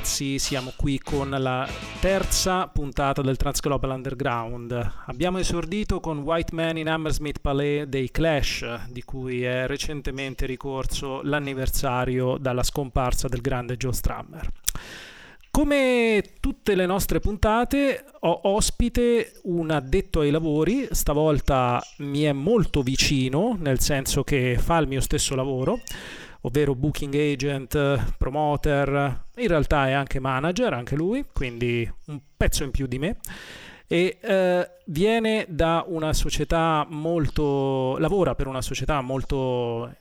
ragazzi, siamo qui con la terza puntata del Transglobal Underground. Abbiamo esordito con White Man in Hammersmith Palais dei Clash, di cui è recentemente ricorso l'anniversario dalla scomparsa del grande Joe Strummer. Come tutte le nostre puntate ho ospite un addetto ai lavori, stavolta mi è molto vicino, nel senso che fa il mio stesso lavoro, ovvero booking agent, promoter, in realtà è anche manager, anche lui, quindi un pezzo in più di me. E eh, viene da una società molto, lavora per una società molto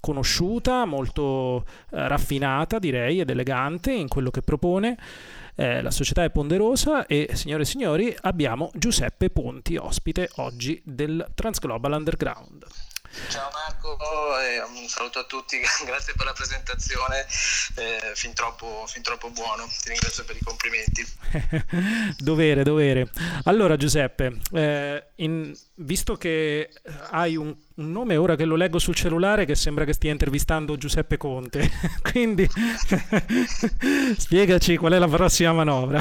conosciuta, molto eh, raffinata direi ed elegante in quello che propone. Eh, la società è ponderosa e signore e signori abbiamo Giuseppe Ponti ospite oggi del Transglobal Underground. Ciao Marco, eh, un saluto a tutti, grazie per la presentazione, eh, fin, troppo, fin troppo buono, ti ringrazio per i complimenti. dovere, dovere. Allora Giuseppe, eh, in, visto che hai un, un, nome ora che lo leggo sul cellulare che sembra che stia intervistando Giuseppe Conte, quindi spiegaci qual è la prossima manovra.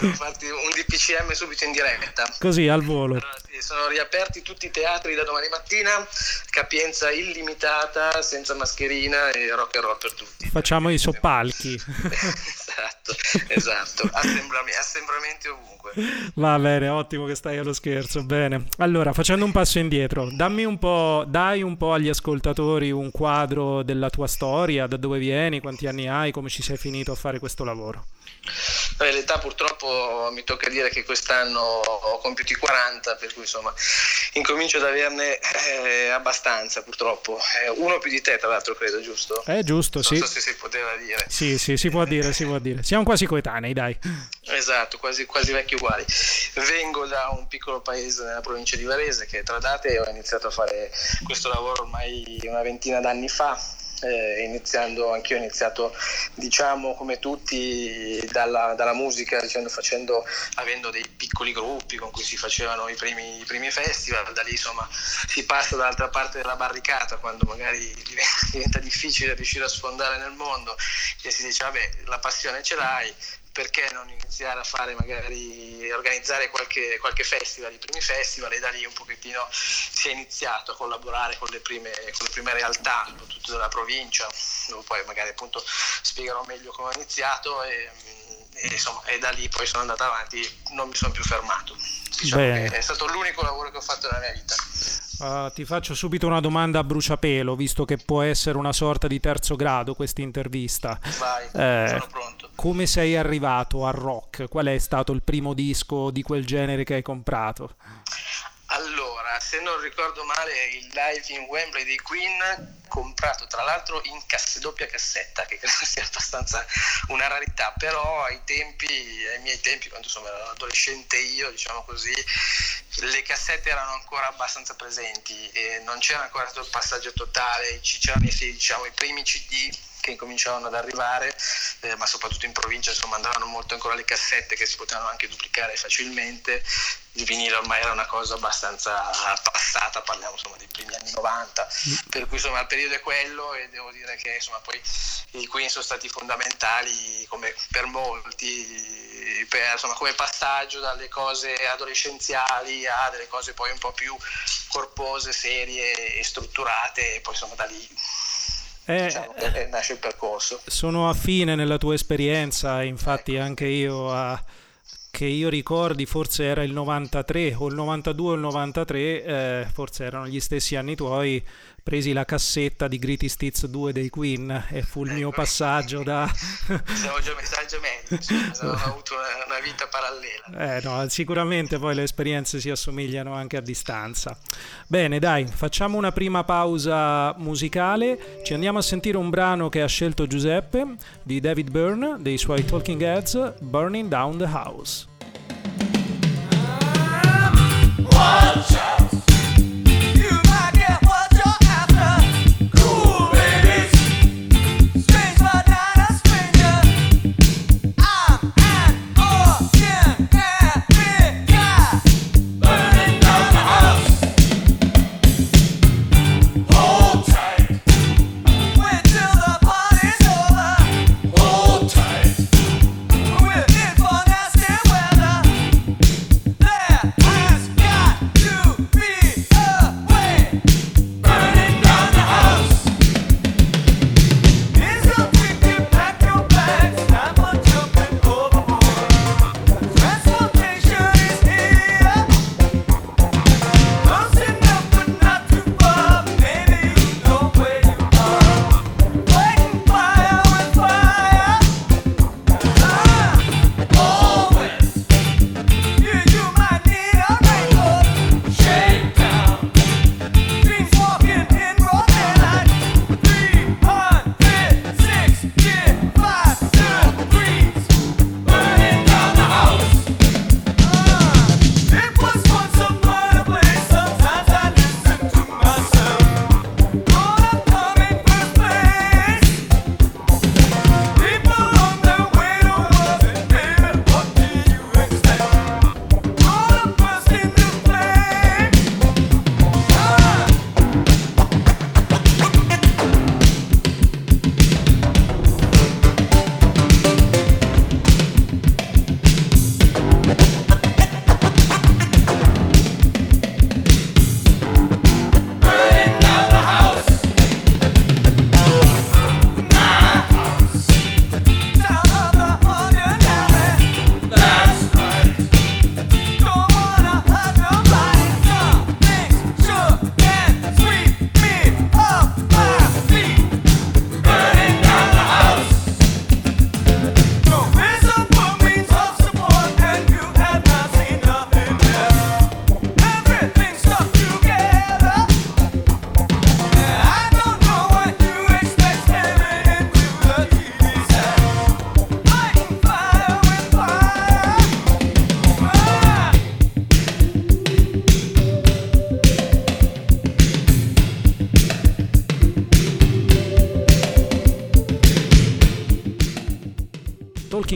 Devo farti un DPCM subito in diretta. Così al volo. Allora, sì, sono riaperti tutti i teatri da domani mattina, capienza illimitata, senza mascherina e rock and roll per tutti. Facciamo i soppalchi. esatto, esatto. Assemblami- assembramenti ovunque. Va bene, ottimo che stai allo scherzo. Bene. Allora, facendo un passo indietro, dammi un po', dai un po' agli ascoltatori un quadro della tua storia, da dove vieni, quanti anni hai, come ci sei finito a fare questo lavoro. Beh, l'età purtroppo mi tocca dire che quest'anno ho compiuto i 40, per cui insomma incomincio ad averne eh, abbastanza purtroppo. Eh, uno più di te tra l'altro credo, giusto? È giusto, non sì. Non so se si poteva dire. Sì, sì, si può dire, si può dire. Siamo quasi coetanei, dai. Esatto, quasi, quasi vecchi uguali. Vengo da un piccolo paese nella provincia di Varese che tra date ho iniziato a fare questo lavoro ormai una ventina d'anni fa, eh, iniziando anch'io ho iniziato diciamo come tutti dalla, dalla musica dicendo, facendo, avendo dei piccoli gruppi con cui si facevano i primi, i primi festival. Da lì insomma si passa dall'altra parte della barricata quando magari diventa difficile riuscire a sfondare nel mondo e si dice vabbè la passione ce l'hai perché non iniziare a fare magari organizzare qualche, qualche festival, i primi festival e da lì un pochettino si è iniziato a collaborare con le prime, con le prime realtà, soprattutto della provincia, dove poi magari appunto spiegherò meglio come ho iniziato e, e, insomma, e da lì poi sono andato avanti, non mi sono più fermato. Diciamo è stato l'unico lavoro che ho fatto nella mia vita. Uh, ti faccio subito una domanda a bruciapelo, visto che può essere una sorta di terzo grado questa intervista. Vai, eh, sono pronto. Come sei arrivato al rock? Qual è stato il primo disco di quel genere che hai comprato? Se non ricordo male, il live in Wembley dei Queen, comprato tra l'altro in casse, doppia cassetta, che credo sia abbastanza una rarità, però ai tempi, ai miei tempi, quando insomma ero adolescente io, diciamo così, le cassette erano ancora abbastanza presenti non c'era ancora stato il passaggio totale, c'erano diciamo, i primi CD che incominciavano ad arrivare, eh, ma soprattutto in provincia insomma andavano molto ancora le cassette che si potevano anche duplicare facilmente, il vinile ormai era una cosa abbastanza passata, parliamo insomma dei primi anni 90, per cui insomma il periodo è quello e devo dire che insomma poi i Queen sono stati fondamentali come per molti per, insomma, come passaggio dalle cose adolescenziali a delle cose poi un po' più corpose, serie e strutturate e poi insomma da lì Eh, diciamo, nasce il percorso. sono affine nella tua esperienza, infatti anche io a- che io ricordi forse era il 93 o il 92 o il 93, eh, forse erano gli stessi anni tuoi, presi la cassetta di Greatest Hits 2 dei Queen e fu il mio passaggio da... Siamo già gemelli, insomma, abbiamo avuto una, una vita parallela. Eh, no, sicuramente poi le esperienze si assomigliano anche a distanza. Bene, dai, facciamo una prima pausa musicale. Ci andiamo a sentire un brano che ha scelto Giuseppe di David Byrne dei suoi Talking Heads, Burning Down the House. You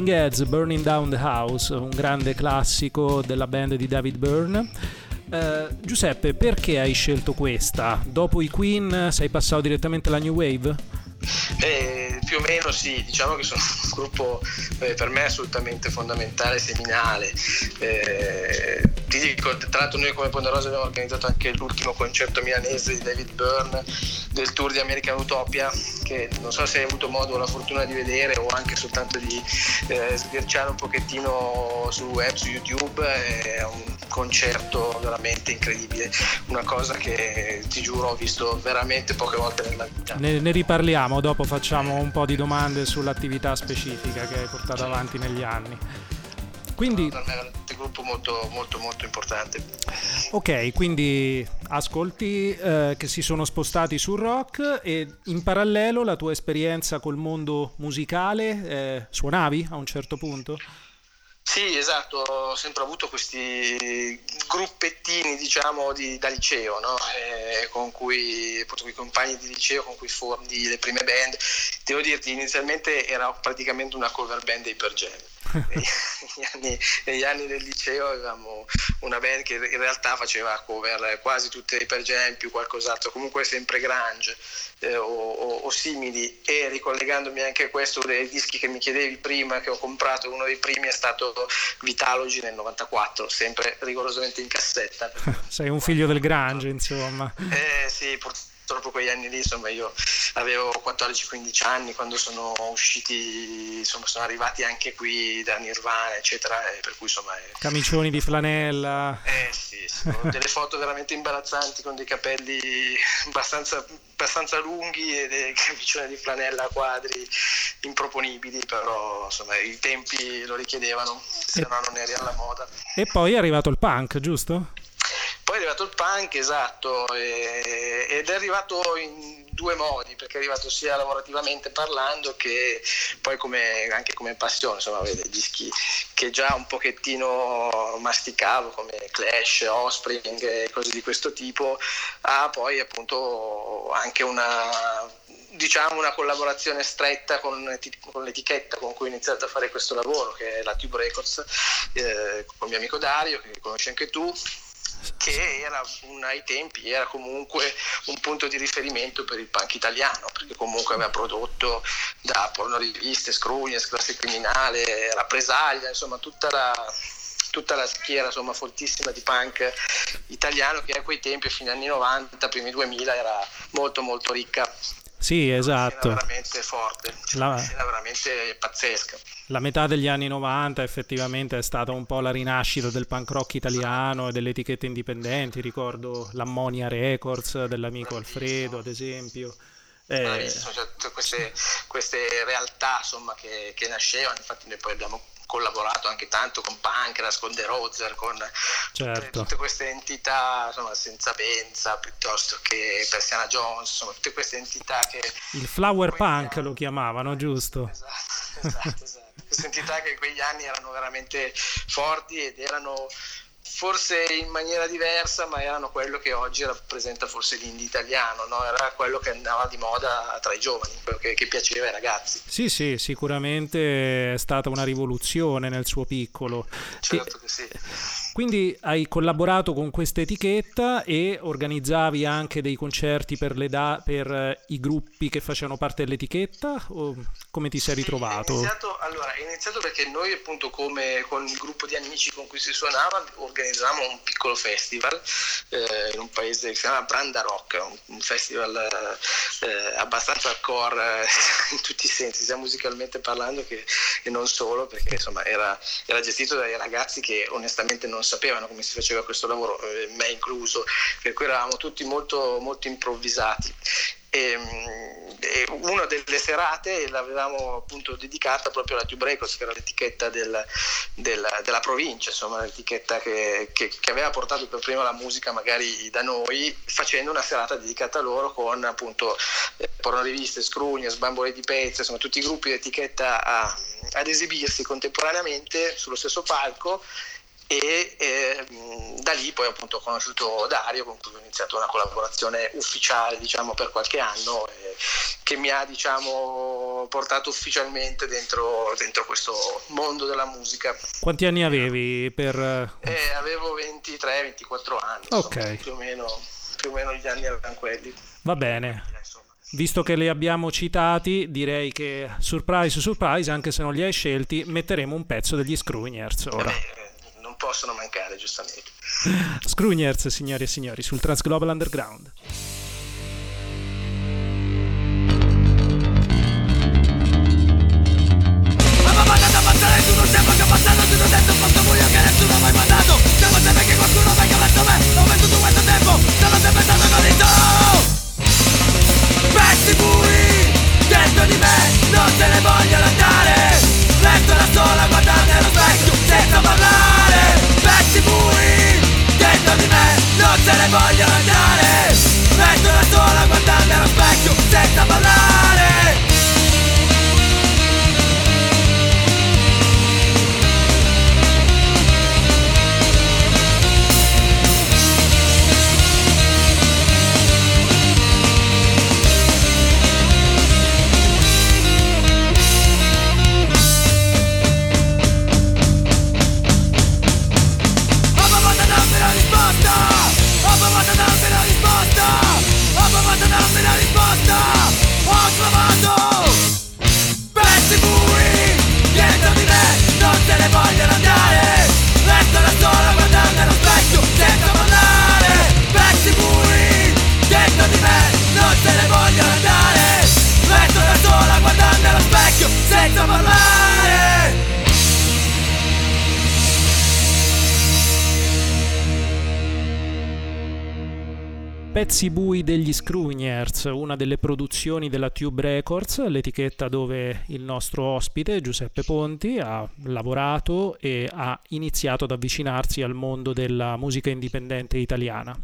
Talking Heads, Burning Down the House, un grande classico della band di David Byrne. Eh, Giuseppe, perché hai scelto questa? Dopo i Queen sei passato direttamente alla New Wave? Eh, più o meno sì, diciamo che sono un gruppo eh, per me assolutamente fondamentale, seminale. Eh, ti dico, tra l'altro noi come Ponderosa abbiamo organizzato anche l'ultimo concerto milanese di David Byrne del tour di American Utopia, che non so se hai avuto modo o la fortuna di vedere o anche soltanto di eh, sbirciare un pochettino su web, su YouTube, è un concerto veramente incredibile, una cosa che ti giuro ho visto veramente poche volte nella vita. Ne, ne riparliamo, dopo facciamo un po' di domande sull'attività specifica che hai portato avanti negli anni. Quindi, per me è un gruppo molto molto molto importante. ok, quindi ascolti eh, che si sono spostati sul rock e in parallelo la tua esperienza col mondo musicale, eh, suonavi a un certo punto? Sì, esatto, ho sempre avuto questi gruppettini, diciamo, di, da liceo, no? Eh, con cui, appunto, i compagni di liceo con cui formi le prime band. Devo dirti, inizialmente era praticamente una cover band dei Per Jam. Negli, anni, negli anni del liceo avevamo una band che in realtà faceva cover quasi tutte per esempio qualcos'altro, comunque sempre grunge eh, o, o, o, simili e ricollegandomi anche a questo, uno dei dischi che mi chiedevi prima, che ho comprato, uno dei primi è stato Vitalogy nel 94, sempre rigorosamente in cassetta. Sei un figlio del grunge insomma. Eh sì, purtroppo purtroppo quegli anni lì, insomma, io avevo 14-15 anni quando sono usciti, insomma, sono arrivati anche qui da Nirvana, eccetera, e per cui insomma... Camicioni di flanella. Eh sì, sì delle foto veramente imbarazzanti con dei capelli abbastanza, abbastanza lunghi e dei camicioni di flanella a quadri improponibili, però insomma i tempi lo richiedevano, se no non eri alla moda. E poi è arrivato il punk, giusto? Poi è arrivato il punk, esatto, e, ed è arrivato in due modi, perché è arrivato sia lavorativamente parlando che poi come, anche come passione, insomma, vede dischi che già un pochettino masticavo come Clash, Offspring e cose di questo tipo, a poi appunto anche una diciamo una collaborazione stretta con, con, l'etichetta con cui ho iniziato a fare questo lavoro che è la Tube Records eh, con il mio amico Dario che conosci anche tu che era ai tempi era comunque un punto di riferimento per il punk italiano, perché comunque aveva prodotto da pornoriviste, Scrugnes, Classe Criminale, Rappresaglia, insomma tutta la, tutta la schiera insomma, fortissima di punk italiano che a quei tempi, fino agli anni 90, primi 2000, era molto molto ricca sì, esatto. Una veramente forte, la... una scena veramente pazzesca. La metà degli anni 90 effettivamente è stata un po' la rinascita del punk rock italiano e delle etichette indipendenti, ricordo l'Ammonia Records dell'amico Alfredo ad esempio. Eh... Cioè, queste, queste, realtà insomma, che, che nascevano, infatti noi poi abbiamo collaborato anche tanto con Pancras, con The Rozer, con certo. tutte, tutte, queste entità, insomma, senza Benza, piuttosto che Persiana Jones, insomma, tutte queste entità che... Il flower punk anni... lo chiamavano, giusto? Esatto, esatto, esatto. queste entità che in quegli anni erano veramente forti ed erano forse in maniera diversa, ma erano quello che oggi rappresenta forse l'indie italiano, no? era quello che andava di moda tra i giovani, quello che, che, piaceva ai ragazzi. Sì, sì, sicuramente è stata una rivoluzione nel suo piccolo. Certo e, che sì. Quindi hai collaborato con questa etichetta e organizzavi anche dei concerti per, da- per eh, i gruppi che facevano parte dell'etichetta? O come ti sei ritrovato? È iniziato, allora, è iniziato perché noi appunto come con il gruppo di amici con cui si suonava organizzavamo un piccolo festival eh, in un paese che si chiama Branda Rock, un, un festival eh, abbastanza hardcore eh, in tutti i sensi, sia musicalmente parlando che, e non solo, perché insomma era, era gestito dai ragazzi che onestamente non sapevano come si faceva questo lavoro, eh, me incluso, per cui eravamo tutti molto, molto improvvisati. E, e, una delle serate l'avevamo appunto dedicata proprio alla Tube Records, che era l'etichetta del, del, della provincia, insomma, l'etichetta che, che, che, aveva portato per prima la musica magari da noi, facendo una serata dedicata a loro con appunto eh, pornoriviste, scrugne, sbambole di pezzi, insomma tutti i gruppi di etichetta a, ad esibirsi contemporaneamente sullo stesso palco e eh, da lì poi appunto ho conosciuto Dario con cui ho iniziato una collaborazione ufficiale diciamo per qualche anno eh, che mi ha diciamo portato ufficialmente dentro, dentro, questo mondo della musica. Quanti anni avevi per eh, avevo 23-24 anni ok. insomma, più, o meno, più o meno gli anni erano quelli. Va bene. Visto che li abbiamo citati, direi che surprise surprise, anche se non li hai scelti, metteremo un pezzo degli Screwingers ora. Eh non possono mancare, giustamente. Screwniers, signori e signori, sul Trans Global Underground. tempo che è passato Ti ho detto un posto buio che nessuno ha mai spazi Dentro di me non se ne vogliono andare. Metto da sola a guardarmi allo specchio senza parlare Pezzi bui degli Screwingers, una delle produzioni della Tube Records, l'etichetta dove il nostro ospite Giuseppe Ponti ha lavorato e ha iniziato ad avvicinarsi al mondo della musica indipendente italiana.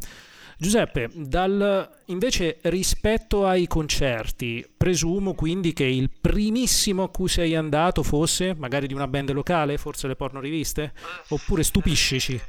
Giuseppe, dal, invece rispetto ai concerti, presumo quindi che il primissimo a cui sei andato fosse magari di una band locale, forse le porno riviste? Oppure stupiscici?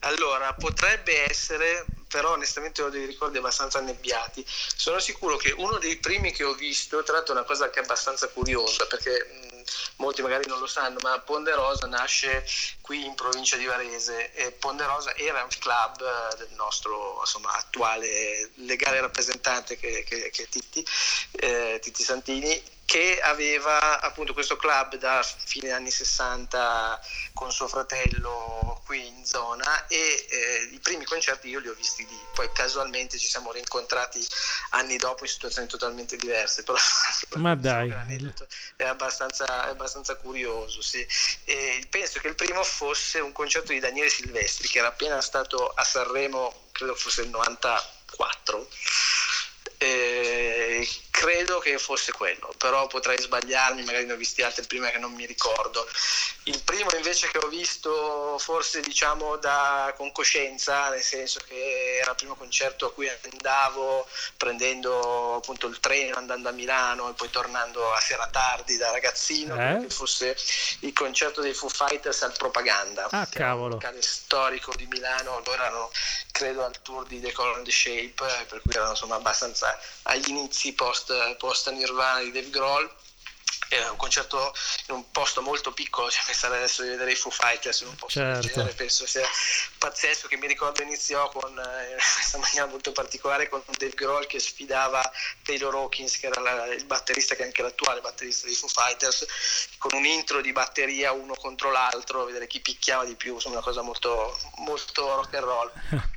Allora, potrebbe essere, però onestamente ho dei ricordi abbastanza annebbiati. Sono sicuro che uno dei primi che ho visto, tra l'altro è una cosa che è abbastanza curiosa, perché molti magari non lo sanno, ma Ponderosa nasce qui in provincia di Varese e Ponderosa era un club eh, del nostro insomma, attuale legale rappresentante che, che, che è Titti, eh, Titti Santini che aveva appunto questo club da fine anni 60 con suo fratello qui in zona e eh, i primi concerti io li ho visti lì, poi casualmente ci siamo rincontrati anni dopo in situazioni totalmente diverse, però Ma dai. è abbastanza, è abbastanza curioso. Sì. E penso che il primo fosse un concerto di Daniele Silvestri che era appena stato a Sanremo, credo fosse il 94 eh, credo che fosse quello, però potrei sbagliarmi, magari ne ho visti altri prima che non mi ricordo. Il primo invece che ho visto forse diciamo da, con coscienza, nel senso che era il primo concerto a cui andavo prendendo appunto il treno andando a Milano e poi tornando a sera tardi da ragazzino, Eh? che fosse il concerto dei Foo Fighters al Propaganda, Ah, che era un cavolo. locale storico di Milano, loro erano credo al tour di The Color and the Shape, eh, per cui erano insomma abbastanza agli inizi post, post Nirvana di Dave Grohl. Era un concerto in un posto molto piccolo, cioè pensare adesso di vedere i Foo Fighters in un posto del Certo. genere, penso sia pazzesco che mi ricordo iniziò con eh, questa maniera molto particolare con Dave Grohl che sfidava Taylor Hawkins che era la- il batterista che è anche l'attuale batterista dei Foo Fighters con un intro di batteria uno contro l'altro vedere chi picchiava di più insomma una cosa molto, molto rock and roll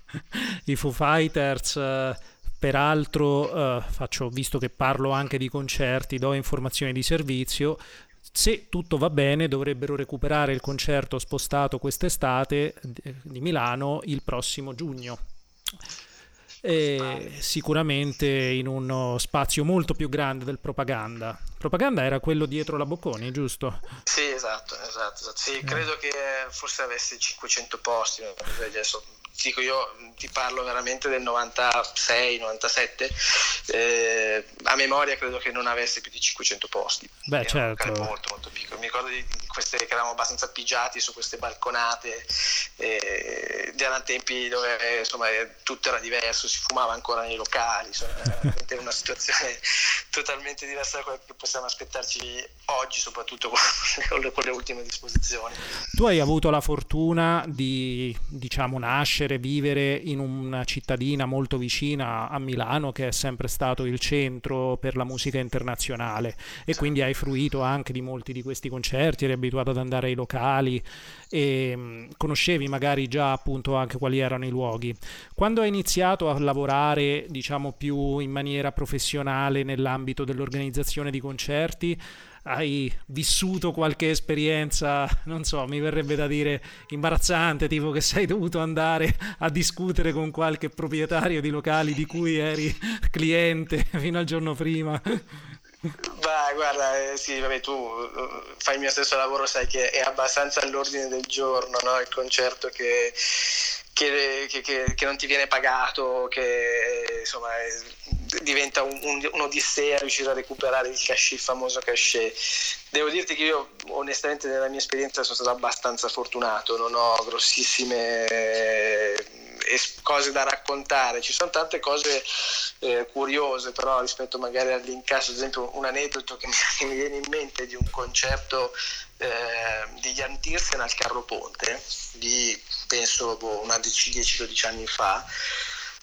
I Foo Fighters, eh, peraltro, eh, faccio, visto che parlo anche di concerti, do informazioni di servizio. Se tutto va bene, dovrebbero recuperare il concerto spostato quest'estate eh, di Milano il prossimo giugno. E sicuramente in uno spazio molto più grande del propaganda. Propaganda era quello dietro la Bocconi, giusto? Sì, esatto, esatto. esatto. Sì, credo che forse avesse 500 posti. Adesso dico io, ti parlo veramente del 96, 97. eh, a memoria credo che non avesse più di 500 posti. Beh, Era un certo. molto, molto piccolo. Mi ricordo di, di queste che eravamo abbastanza pigiati su queste balconate. Eh, erano tempi dove insomma eh, tutto era diverso, si fumava ancora nei locali. Insomma, era una situazione totalmente diversa da quella che possiamo aspettarci oggi, soprattutto con le, con le ultime disposizioni. Tu hai avuto la fortuna di, diciamo, nascere, vivere in una cittadina molto vicina a Milano, che è sempre stato il centro per la musica internazionale, e quindi hai fruito anche di molti di questi concerti, eri abituato ad andare ai locali e mh, conoscevi magari già appunto anche quali erano i luoghi. Quando hai iniziato a lavorare, diciamo, più in maniera professionale nell'ambito dell'organizzazione di concerti, hai vissuto qualche esperienza, non so, mi verrebbe da dire imbarazzante, tipo che sei dovuto andare a discutere con qualche proprietario di locali di cui eri cliente fino al giorno prima. Beh, guarda, eh, sì, vabbè, tu eh, fai il mio stesso lavoro, sai che è abbastanza all'ordine del giorno, no? Il concerto che, che- che- che- che non ti viene pagato, che insomma è- diventa un- un- un'odissea riuscire a recuperare il cachet, il famoso cachet. Devo dirti che io onestamente nella mia esperienza sono stato abbastanza fortunato, non ho grossissime eh, es- cose da raccontare, ci sono tante cose eh, curiose però rispetto magari all'incasso, ad esempio un aneddoto che mi, mi viene in mente di un concerto eh, di Jan Tiersen al Carro Ponte di penso boh, una 10-12 anni fa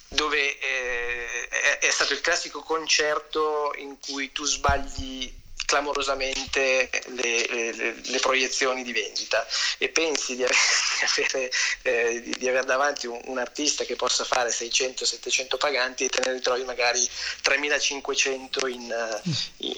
dove eh, è, è stato il classico concerto in cui tu sbagli clamorosamente le, le- le proiezioni di vendita e pensi di, ave- avere, eh, di, di avere davanti un, un artista che possa fare 600-700 paganti e te ne ritrovi magari 3500 in, eh,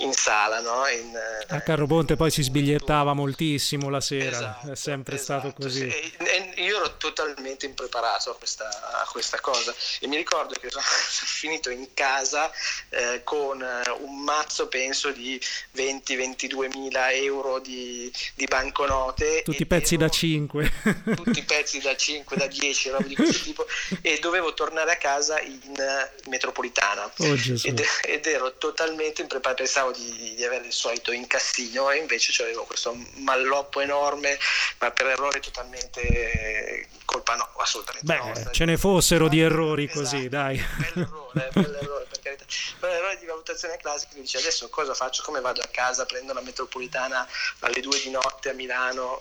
in sala. No? In, A Carroponte poi si sbigliettava moltissimo la sera, Esatto, è sempre stato esatto, così. sì. E- e io ero totalmente impreparato a questa, a questa cosa e mi ricordo che sono finito in casa eh, con eh, un mazzo penso di 20-22 mila euro di, di banconote Tutti pezzi da ero- 5. tutti i pezzi da 5, da 10, roba di questo tipo, e dovevo tornare a casa in eh, metropolitana. Oh. Ed, ed ero totalmente impreparato, pensavo di, di avere il solito incassino e invece avevo questo malloppo enorme, ma per errori totalmente colpa no, assolutamente Beh, nostra. ce ne fossero di errori Esatto. così, dai. Bell'errore, bell'errore, per carità. Però l'errore di valutazione classica mi dice adesso cosa faccio, come vado a casa, prendo la metropolitana alle due di notte a Milano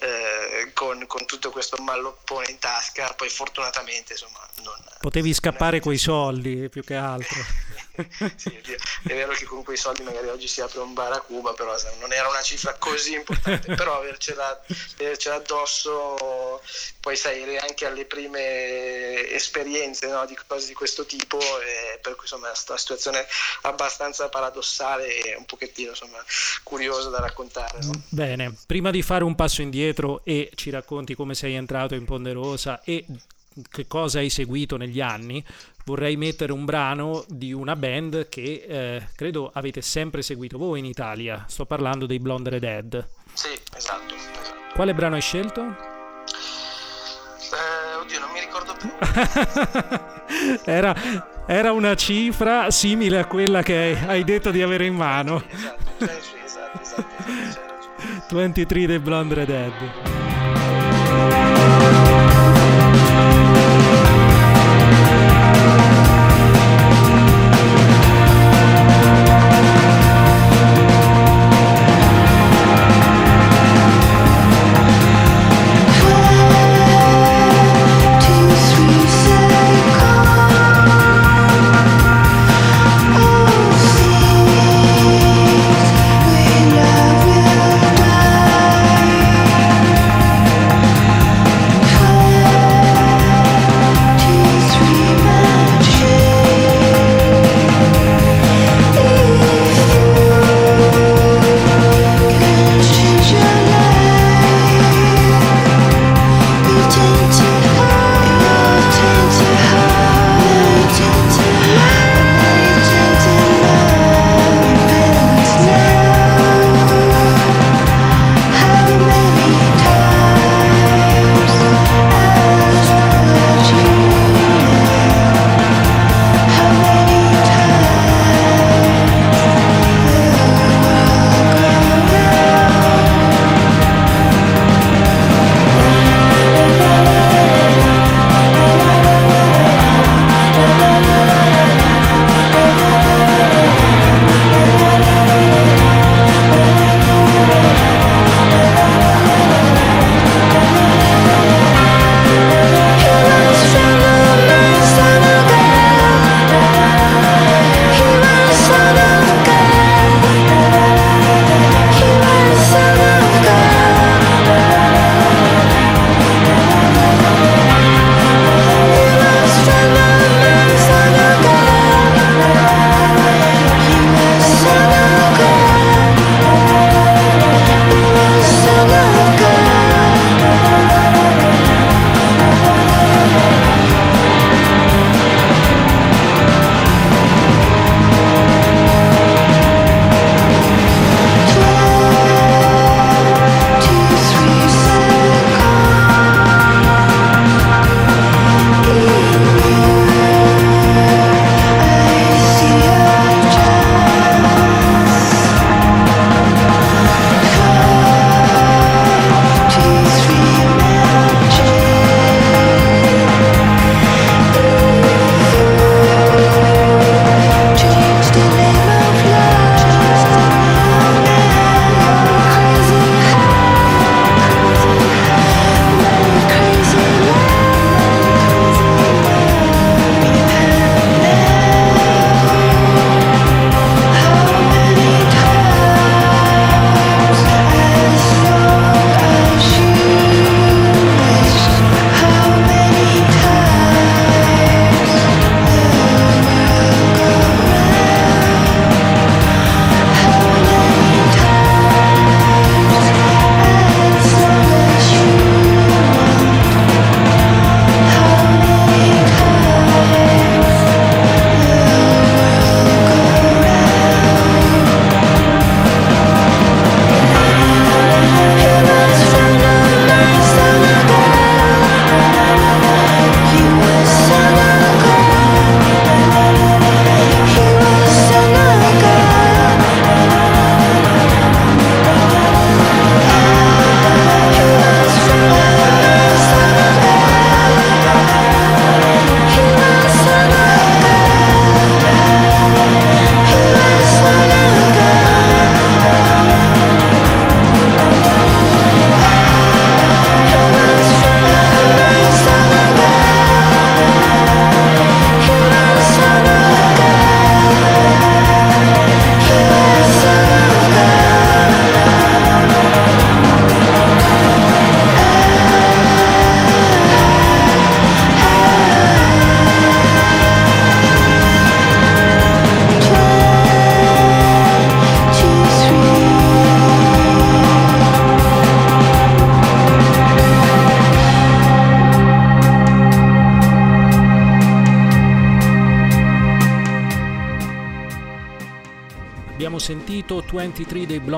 eh, con, con tutto questo malloppone in tasca, poi fortunatamente insomma non... Potevi non scappare è- coi soldi più che altro. sì, è vero che con quei soldi magari oggi si apre un bar a Cuba, però non era una cifra così importante, però avercela, avercela addosso, poi sai, anche alle prime esperienze no, di cose di questo tipo, e per cui insomma è una situazione abbastanza paradossale e un pochettino insomma curiosa da raccontare. no? Bene, prima di fare un passo indietro e ci racconti come sei entrato in Ponderosa e che cosa hai seguito negli anni, vorrei mettere un brano di una band che eh, credo avete sempre seguito voi in Italia. Sto parlando dei Blonde Redhead. Sì, esatto. esatto. Quale brano hai scelto? Eh, oddio, non mi ricordo più. era, era una cifra simile a quella che hai, detto di avere in mano. Esatto, esatto, esatto, c'hai ragione. 23 dei Blonde Redhead. Oh,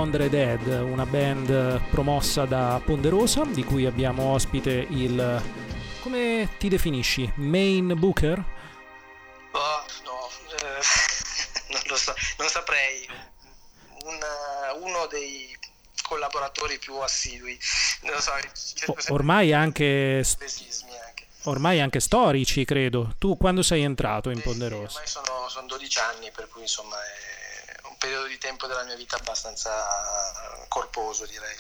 23 dei Blonde Red Head, una band promossa da Ponderosa, di cui abbiamo ospite il... come ti definisci? Main Booker? Oh, no, eh, non lo so, non saprei. Un, uno dei collaboratori più assidui. Non lo so, Ormai anche, ormai anche storici, credo. Tu quando sei entrato in Ponderosa? ormai sono, sono 12 anni, per cui insomma è periodo di tempo della mia vita abbastanza corposo, direi.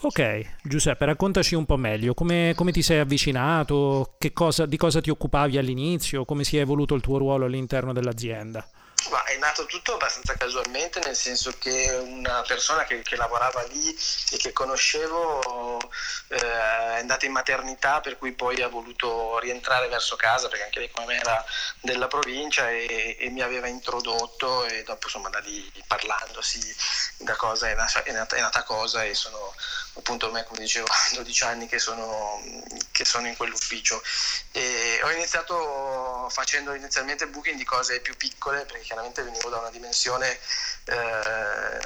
Ok, Giuseppe, raccontaci un po' meglio come, come ti sei avvicinato, cosa- di cosa ti occupavi all'inizio, come si è evoluto il tuo ruolo all'interno dell'azienda. Ma è nato tutto abbastanza casualmente, nel senso che una persona che, che lavorava lì e che conoscevo eh, è andata in maternità, per cui poi ha voluto rientrare verso casa, perché anche lei come me era della provincia e, e mi aveva introdotto e dopo insomma da lì parlandosi da cosa è nata, è nata, è nata cosa e sono appunto ormai come dicevo 12 anni che sono, che sono in quell'ufficio. E ho iniziato facendo inizialmente booking di cose più piccole perché chiaramente venivo da una dimensione eh,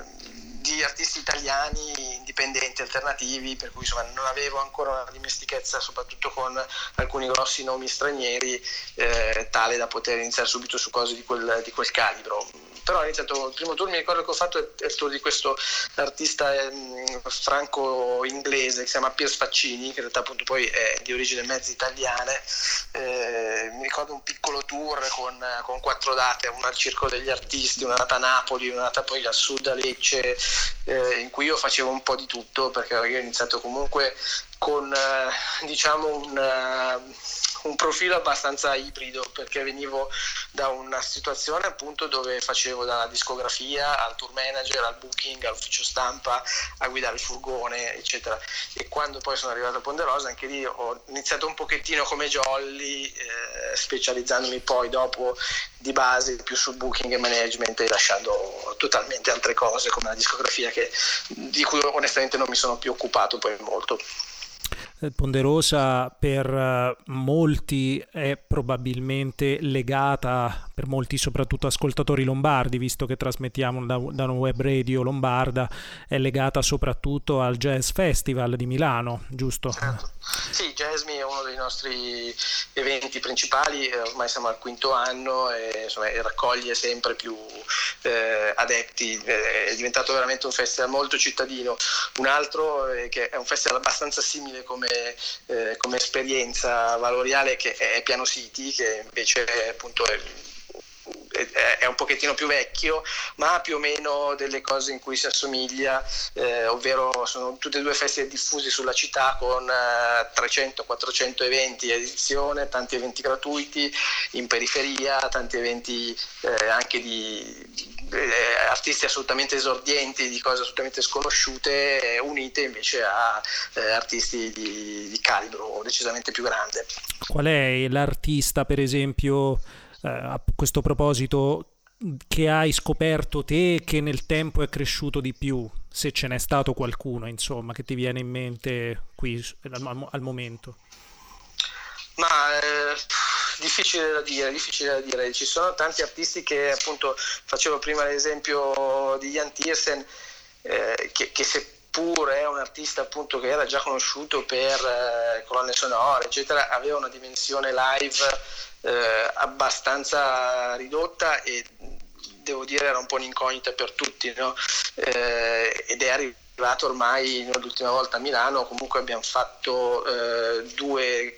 di artisti italiani indipendenti, alternativi, per cui insomma non avevo ancora una dimestichezza soprattutto con alcuni grossi nomi stranieri eh, tale da poter iniziare subito su cose di quel, di quel calibro. Però ho iniziato il primo tour, mi ricordo che ho fatto è il tour di questo artista ehm, franco-inglese che si chiama Piers Faccini, che in realtà appunto poi è di origine mezza italiane. Eh, mi ricordo un piccolo tour con, con quattro date, una al Circolo degli Artisti, una data a Napoli, una data poi al sud a Lecce, eh, in cui io facevo un po' di tutto, perché io ho iniziato comunque con eh, diciamo un, eh, un profilo abbastanza ibrido perché venivo da una situazione appunto dove facevo dalla discografia al tour manager, al booking, all'ufficio stampa, a guidare il furgone, eccetera. E quando poi sono arrivato a Ponderosa, anche lì ho iniziato un pochettino come jolly, eh, specializzandomi poi dopo di base più sul booking e management e lasciando totalmente altre cose come la discografia che, di cui onestamente non mi sono più occupato poi molto. Eh, Ponderosa per eh, molti è probabilmente legata, per molti soprattutto ascoltatori lombardi, visto che trasmettiamo da, da una web radio lombarda, è legata soprattutto al Jazz Festival di Milano, giusto? Certo. Sì, Jasmine è uno dei nostri eventi principali, eh, ormai siamo al quinto anno e, insomma, raccoglie sempre più eh, adepti, eh, è diventato veramente un festival molto cittadino. Un altro eh, che è un festival abbastanza simile come, eh, come esperienza valoriale che è Piano City, che invece è, appunto è è un pochettino più vecchio, ma ha più o meno delle cose in cui si assomiglia, eh, ovvero sono tutte e due festival diffusi sulla città con eh, 300-400 eventi a edizione, tanti eventi gratuiti in periferia, tanti eventi eh, anche di eh, artisti assolutamente esordienti, di cose assolutamente sconosciute, unite invece a eh, artisti di, di calibro decisamente più grande. Qual è l'artista, per esempio, eh, a questo proposito, che hai scoperto te che nel tempo è cresciuto di più, se ce n'è stato qualcuno, insomma, che ti viene in mente qui al, al momento? Ma eh, difficile da dire, difficile da dire. Ci sono tanti artisti che appunto facevo prima l'esempio di Jan Tiersen, eh, che, che seppur è un artista appunto che era già conosciuto per eh, colonne sonore, eccetera, aveva una dimensione live eh, abbastanza ridotta e devo dire era un po' un'incognita per tutti, no? Eh, ed è arrivato ormai l'ultima volta a Milano, comunque abbiamo fatto eh, due,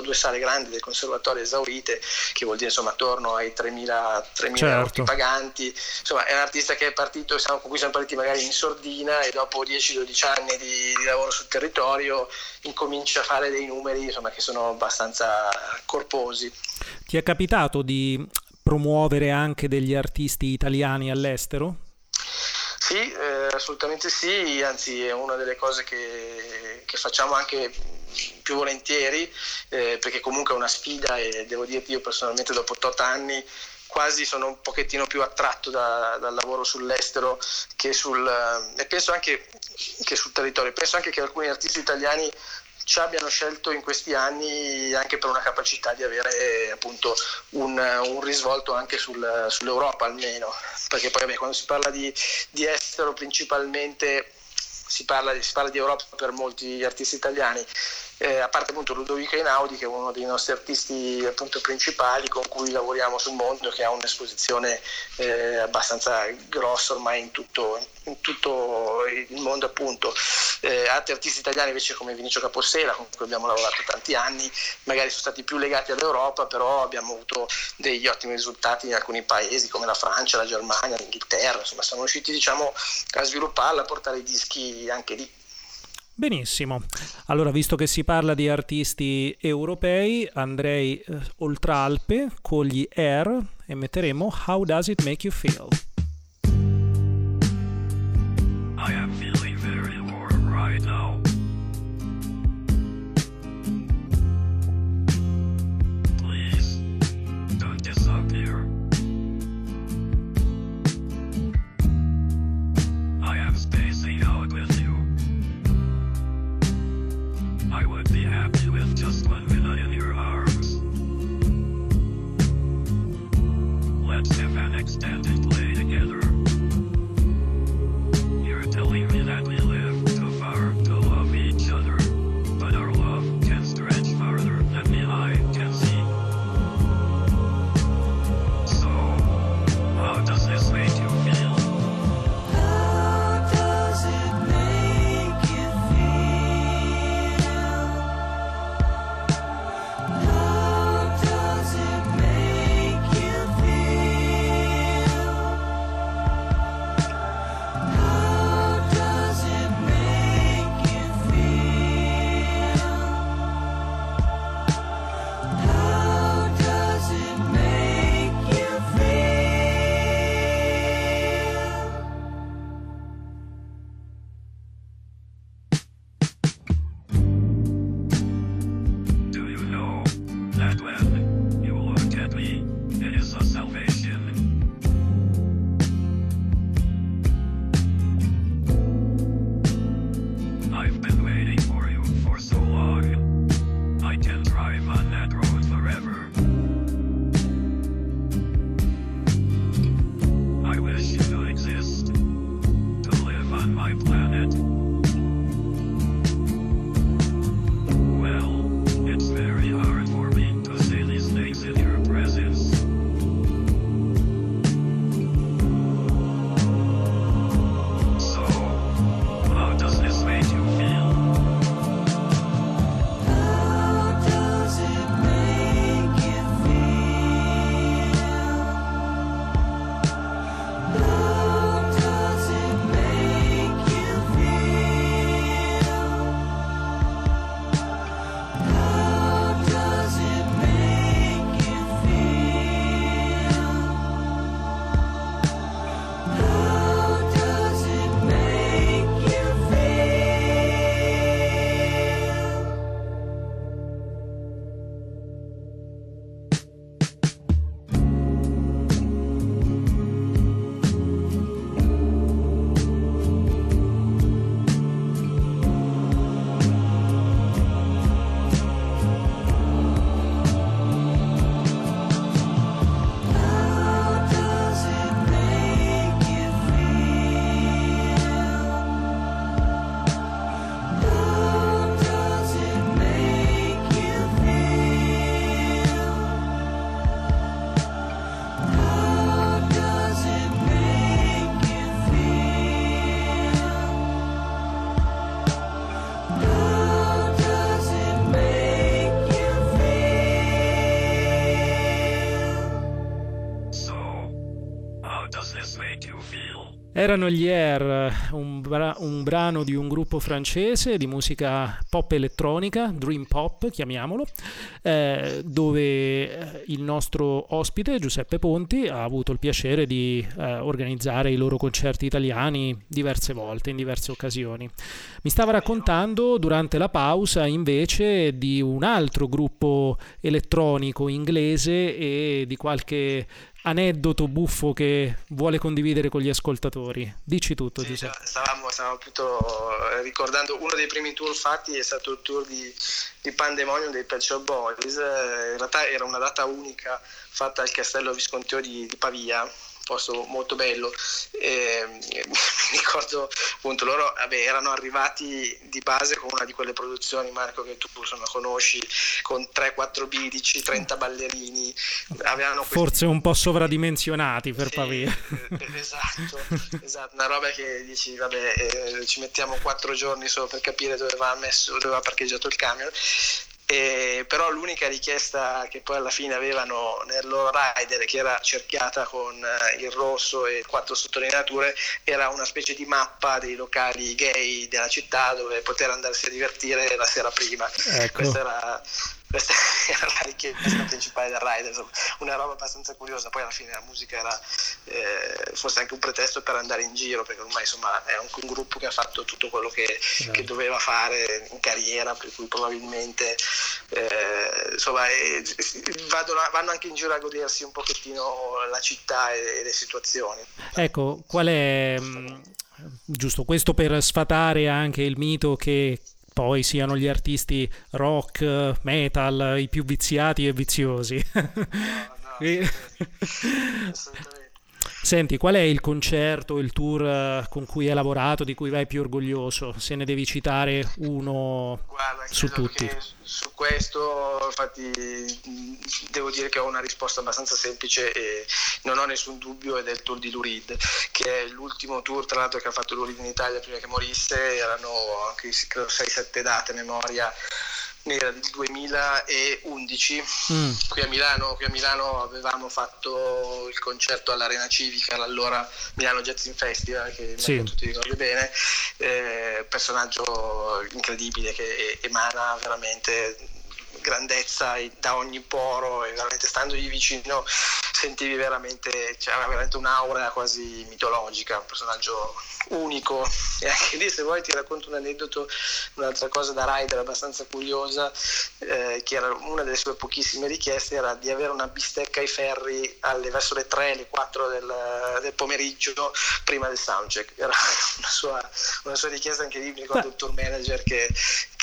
due, sale grandi del conservatorio esaurite, che vuol dire insomma attorno ai 3.000, 3.000 certo. paganti, insomma è un artista che è partito, siamo, con cui siamo partiti magari in sordina e dopo 10-12 anni di, di, lavoro sul territorio incomincia a fare dei numeri insomma, che sono abbastanza corposi. Ti è capitato di promuovere anche degli artisti italiani all'estero? Sì, eh, assolutamente sì, anzi è una delle cose che, che facciamo anche più volentieri, eh, perché comunque è una sfida e devo dirti io personalmente dopo 8 anni quasi sono un pochettino più attratto da, dal lavoro sull'estero che sul, e penso anche che sul territorio. Penso anche che alcuni artisti italiani ci abbiano scelto in questi anni anche per una capacità di avere appunto un, un risvolto anche sul, sull'Europa almeno, perché poi vabbè, quando si parla di, di estero principalmente si parla, si parla, di Europa per molti artisti italiani, eh, a parte appunto Ludovico Einaudi che è uno dei nostri artisti appunto principali con cui lavoriamo sul mondo, che ha un'esposizione eh, abbastanza grossa ormai in tutto, in tutto il mondo appunto. Eh, altri artisti italiani invece come Vinicio Capossela, con cui abbiamo lavorato tanti anni, magari sono stati più legati all'Europa, però abbiamo avuto degli ottimi risultati in alcuni paesi come la Francia, la Germania, l'Inghilterra, insomma siamo riusciti diciamo a svilupparla, a portare i dischi anche lì. Benissimo, allora visto che si parla di artisti europei andrei eh, oltre Alpe con gli Air e metteremo How Does It Make You Feel? Erano gli Air, un, bra- un brano di un gruppo francese di musica pop elettronica, dream pop chiamiamolo, eh, dove eh, il nostro ospite Giuseppe Ponti ha avuto il piacere di eh, organizzare i loro concerti italiani diverse volte, in diverse occasioni. Mi stava raccontando durante la pausa invece di un altro gruppo elettronico inglese e di qualche aneddoto buffo che vuole condividere con gli ascoltatori. Dici tutto, Sì, Giuseppe. stavamo, stavamo appunto eh, ricordando uno dei primi tour fatti è stato il tour di, di Pandemonium dei Pet Shop Boys. Eh, In realtà era una data unica fatta al Castello Visconteo di, di Pavia, posto molto bello. E, mi ricordo appunto loro vabbè, erano arrivati di base con una di quelle produzioni, Marco, che tu insomma conosci, con 3-4 bidici, 30 ballerini. Avevano questi- Forse un po' sovradimensionati per sì, Pavia. esatto, esatto, una roba che dici, vabbè, eh, ci mettiamo quattro giorni solo per capire dove va messo, dove va parcheggiato il camion. E, però l'unica richiesta che poi alla fine avevano nel loro rider, che era cerchiata con eh, il rosso e quattro sottolineature, era una specie di mappa dei locali gay della città dove poter andarsi a divertire la sera prima. Ecco. Questa era, questa era la richiesta principale del rider, insomma, una roba abbastanza curiosa. Poi alla fine la musica era eh, forse anche un pretesto per andare in giro, perché ormai insomma è anche un gruppo che ha fatto tutto quello che, che doveva fare in carriera, per cui probabilmente eh, insomma, eh, vanno anche in giro a godersi un pochettino la città e, e le situazioni. Ecco, qual è mh, giusto questo per sfatare anche il mito che poi siano gli artisti rock, metal, i più viziati e viziosi. No, E- assolutamente. Senti, qual è il concerto, il tour eh, con cui hai lavorato, di cui vai più orgoglioso? Se ne devi citare uno Guarda, su tutti. su questo infatti mh, devo dire che ho una risposta abbastanza semplice e non ho nessun dubbio ed è il tour di Lurid che è l'ultimo tour tra l'altro che ha fatto Lurid in Italia prima che morisse erano anche sì, credo 6-7 date a memoria era del 2011 Mm, qui a Milano, qui a Milano avevamo fatto il concerto all'Arena Civica, allora Milano Jazzing Festival, che Sì. tutti ricordi bene, eh, personaggio incredibile che emana veramente grandezza da ogni poro e veramente standogli vicino sentivi veramente, aveva veramente un'aura quasi mitologica, un personaggio unico. E anche lì se vuoi ti racconto un aneddoto, un'altra cosa da rider abbastanza curiosa, eh, che era una delle sue pochissime richieste era di avere una bistecca ai ferri alle, verso le 3, le 4 del, del pomeriggio prima del soundcheck, era una sua, una sua richiesta anche lì, mi ricordo il tour manager che,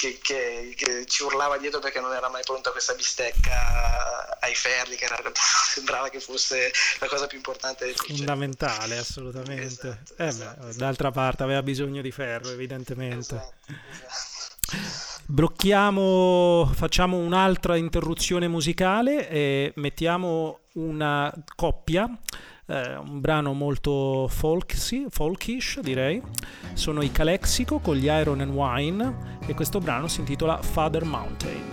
che- che- che ci urlava dietro perché non era mai pronta questa bistecca ai ferri, che era- sembrava che fosse la cosa più importante del concerto. fondamentale, assolutamente. Esatto, Eh beh, esatto, esatto. d'altra parte aveva bisogno di ferro, evidentemente. Esatto, esatto. Blocchiamo, facciamo un'altra interruzione musicale e mettiamo una coppia, eh, un brano molto folksy, folkish direi. Sono i Calexico con gli Iron and Wine e questo brano si intitola Father Mountain.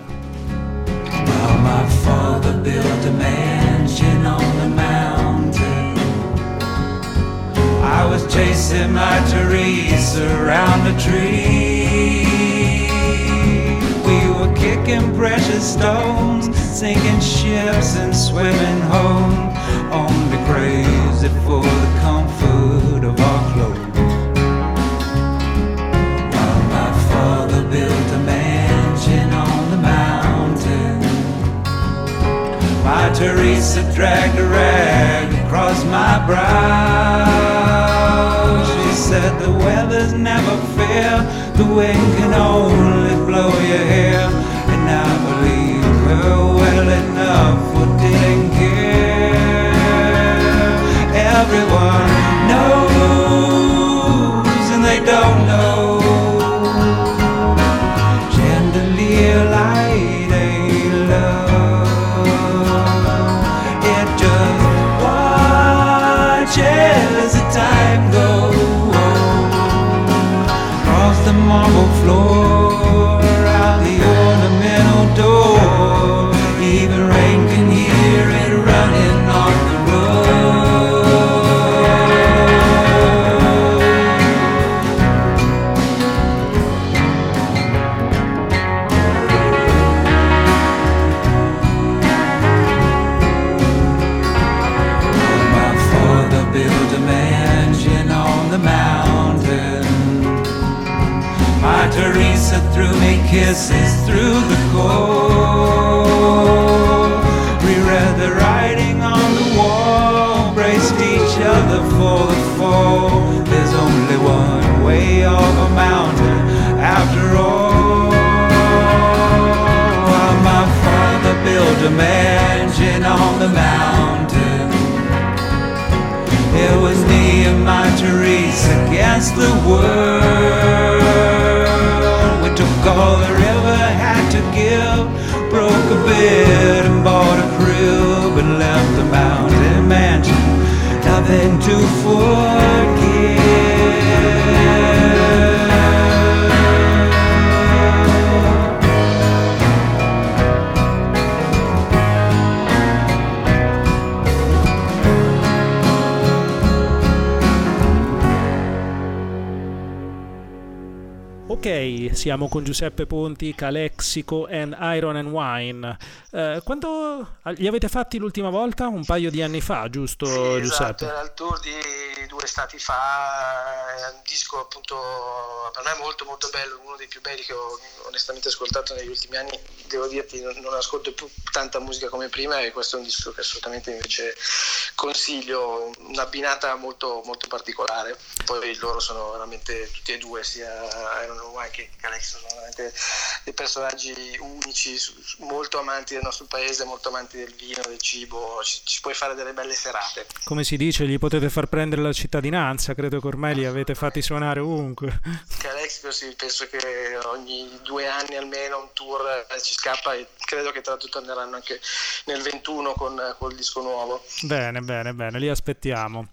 Well, my father built a mansion on the mountain. I was chasing my Teresa around the tree. Kicking precious stones, sinking ships and swimming home. Only crazy for the comfort of our clothes. Well, my father built a mansion on the mountain. My Teresa dragged a rag across my brow. She said the weather's never fair, the wind can only blow your hair. And I believe her well enough Everyone knows, and they don't know. Siamo con Giuseppe Ponti, Calexico and Iron and Wine. Eh, quando li avete fatti l'ultima volta? Un paio di anni fa, giusto Sì, Giuseppe? esatto, era il tour di due stati fa, è un disco appunto per me molto molto bello, uno dei più belli che ho onestamente ascoltato negli ultimi anni, devo dirti non, non ascolto più tanta musica come prima e questo è un disco che assolutamente invece consiglio, una binata molto, molto particolare, poi loro sono veramente tutti e due, sia Iron White che Alex, sono veramente dei personaggi unici, molto amanti del nostro paese, molto amanti del vino, del cibo, ci, ci puoi fare delle belle serate. Come si dice, gli potete far prendere la cittadinanza, credo che ormai li avete fatti suonare ovunque. Calexico sì, penso che ogni due anni almeno un tour eh, ci scappa e credo che tra l'altro torneranno anche nel 21 con, col disco nuovo. Bene, bene, bene, li aspettiamo.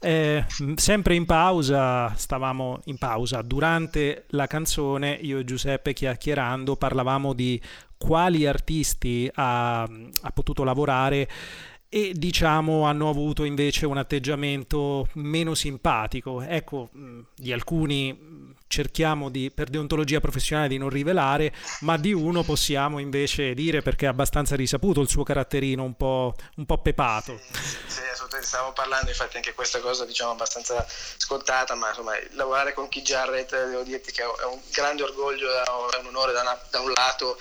Eh, sempre in pausa, stavamo in pausa, durante la canzone io e Giuseppe chiacchierando parlavamo di quali artisti ha, ha potuto lavorare e diciamo hanno avuto invece un atteggiamento meno simpatico. Ecco, di alcuni cerchiamo di, per deontologia professionale di non rivelare, ma di uno possiamo invece dire perché è abbastanza risaputo il suo caratterino un po', un po' pepato. Sì, assolutamente, stavamo parlando, infatti anche questa cosa diciamo abbastanza scontata, ma insomma lavorare con Keith Jarrett devo dirti che è un grande orgoglio, è un onore da, una- da un lato,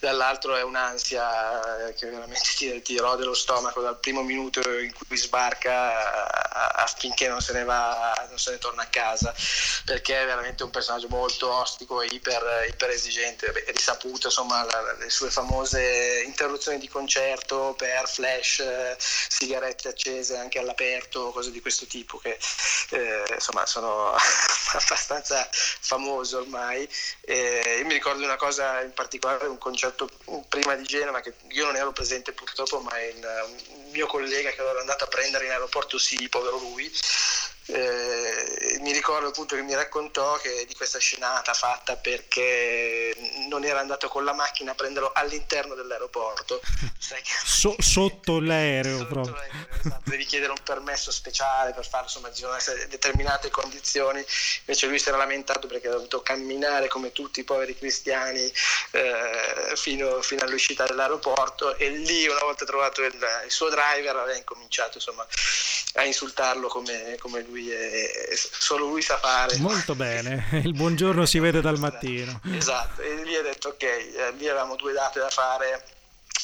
dall'altro è un'ansia eh, che veramente ti, ti rode lo stomaco dal primo minuto in cui sbarca affinché non se ne va, non se ne torna a casa, perché è veramente un personaggio molto ostico e iper, iper esigente, Beh, è risaputo insomma la- le sue famose interruzioni di concerto per flash, eh, sigarette accese anche all'aperto, cose di questo tipo che eh, insomma sono abbastanza famose ormai. E io mi ricordo una cosa in particolare, un concerto prima di Genova che io non ero presente purtroppo, ma il, un mio collega che ero andato a prendere in aeroporto, sì, povero lui. Eh, mi ricordo appunto che mi raccontò che di questa scenata fatta perché non era andato con la macchina a prenderlo all'interno dell'aeroporto. So- sotto l'aereo Sotto proprio. l'aereo, esatto, devi chiedere un permesso speciale per farlo, insomma ci essere determinate condizioni, invece lui si era lamentato perché ha dovuto camminare come tutti i poveri cristiani eh, fino, fino all'uscita dell'aeroporto e lì una volta trovato il, il suo driver aveva incominciato insomma a insultarlo come, come lui è, solo lui sa fare. Molto bene, il buongiorno si vede dal mattino. Esatto, e lì ha detto ok, eh, lì avevamo due date da fare,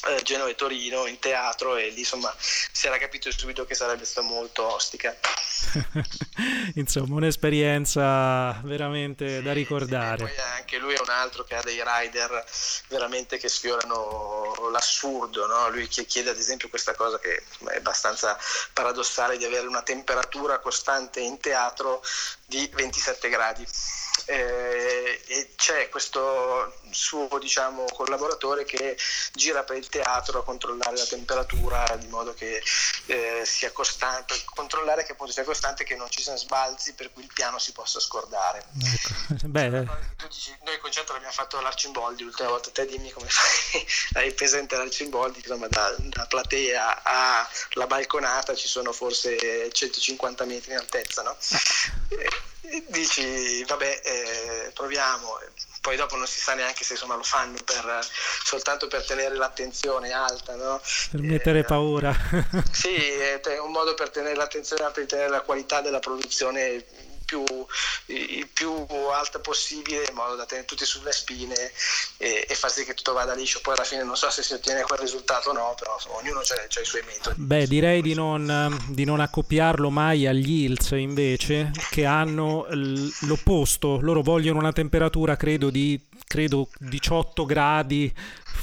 eh, Genova e Torino in teatro e lì insomma si era capito subito che sarebbe stata molto ostica. Insomma, un'esperienza veramente da E ricordare. poi anche lui è un altro che ha dei rider veramente che sfiorano l'assurdo, no? lui chi- chiede ad esempio questa cosa che insomma, è abbastanza paradossale di avere una temperatura costante in teatro di 27 gradi. Eh, e c'è questo suo diciamo, collaboratore che gira per il teatro a controllare la temperatura di modo che eh, sia costante, controllare che appunto sia costante che non ci siano sbalzi per cui il piano si possa scordare. Ecco. Beh, Tu dici, noi il concerto l'abbiamo fatto all'Arcimboldi l'ultima volta, te dimmi come fai, hai presente l'Arcimboldi, insomma da, da platea alla balconata ci sono forse 150 metri in altezza, no? Dici, vabbè, eh, proviamo, poi dopo non si sa neanche se insomma lo fanno per, soltanto per tenere l'attenzione alta, no? per mettere Eh, paura. sì, è un modo per tenere l'attenzione alta, per tenere la qualità della produzione più, il più alta possibile in modo da tenere tutti sulle spine e, e far sì che tutto vada liscio. Poi alla fine non so se si ottiene quel risultato o no, però insomma, ognuno ha i suoi metodi. Beh, direi di non, di non accoppiarlo mai agli Hills invece, che hanno l'opposto. Loro vogliono una temperatura, credo, di credo 18 gradi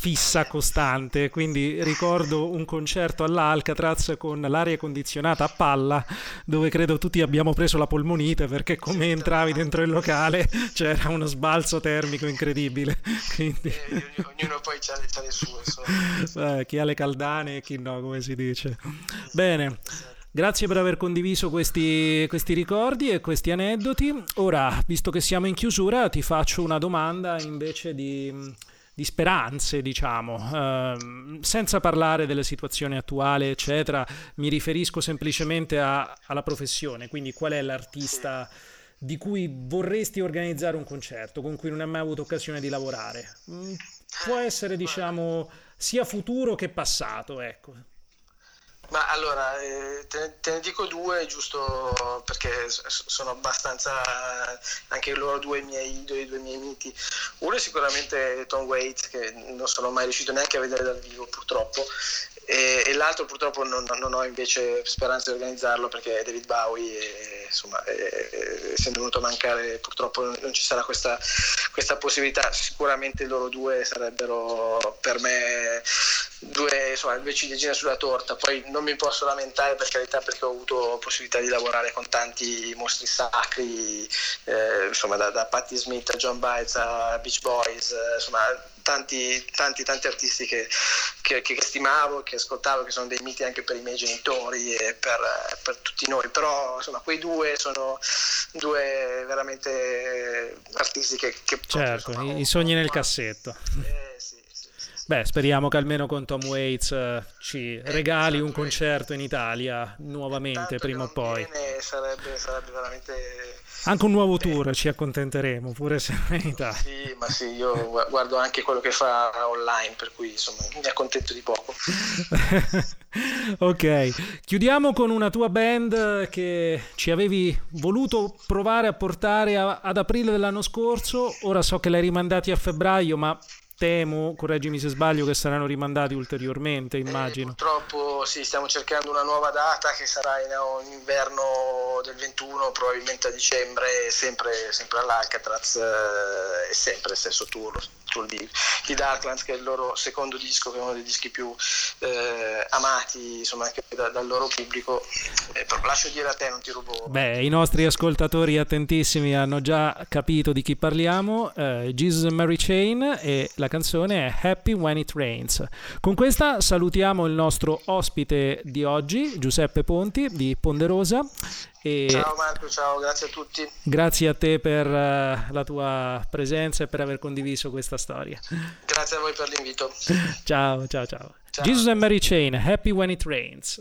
fissa costante, quindi ricordo un concerto all'Alcatraz con l'aria condizionata a palla, dove credo tutti abbiamo preso la polmonite perché come entravi dentro il locale c'era uno sbalzo termico incredibile. Quindi, E ognuno, poi ha le, c'ha le sue. eh, chi ha le caldane e chi no, come si dice. Bene. Grazie per aver condiviso questi, questi ricordi e questi aneddoti. Ora, visto che siamo in chiusura, ti faccio una domanda invece di, di speranze, diciamo. Ehm, senza parlare della situazione attuale, eccetera, mi riferisco semplicemente a- alla professione. Quindi, qual è l'artista di cui vorresti organizzare un concerto, con cui non hai mai avuto occasione di lavorare? Mm, Può essere, diciamo, sia futuro che passato, ecco. Ma allora, eh, te, ne- dico due, giusto perché sono abbastanza, anche loro due i miei idoli, due miei miti. Uno è sicuramente Tom Waits, che non sono mai riuscito neanche a vedere dal vivo purtroppo, e, e l'altro purtroppo non, non ho invece speranza di organizzarlo perché è David Bowie e insomma, essendo venuto a mancare purtroppo non ci sarà questa, questa possibilità. Sicuramente loro due sarebbero per me due insomma, due ciliegine sulla torta. Poi non mi posso lamentare per carità perché ho avuto possibilità di lavorare con tanti mostri sacri, eh, insomma da, da Patti Smith a John Bites a Beach Boys, eh, insomma tanti, tanti, tanti artisti che, che, che stimavo, che ascoltavo, che sono dei miti anche per i miei genitori e per, per tutti noi. Però insomma quei due sono due veramente artisti che... che Certo, i, sogni nel cassetto. Eh. Beh, speriamo che almeno con Tom Waits eh, ci regali un concerto in Italia nuovamente prima o poi. sarebbe, sarebbe veramente Anche un nuovo tour ci accontenteremo, pure se non in Italia. sì, ma sì, io gu- guardo anche quello che fa online, per cui insomma mi accontento di poco. ok, chiudiamo con una tua band che ci avevi voluto provare a portare a- ad aprile dell'anno scorso. Ora so che l'hai rimandati a febbraio, ma temo, correggimi se sbaglio, che saranno rimandati ulteriormente, Eh, immagino. purtroppo sì, stiamo cercando una nuova data che sarà in, in inverno del 21, probabilmente a dicembre, sempre, sempre all'Alcatraz eh, e sempre stesso tour, tour di, di Darklands che è il loro secondo disco, che è uno dei dischi più eh, amati insomma, anche da- dal loro pubblico. Eh, lascio dire a te, non ti rubo. Beh, i nostri ascoltatori attentissimi hanno già capito di chi parliamo. eh, Jesus Mary Chain e la canzone è Happy When It Rains. Con questa salutiamo il nostro ospite di oggi, Giuseppe Ponti di Ponderosa. E Ciao Marco, ciao, grazie a tutti. grazie a te per eh, la tua presenza e per aver condiviso questa storia. Grazie a voi per l'invito. Ciao, ciao, ciao. Ciao. Jesus and Mary Chain, Happy When It Rains.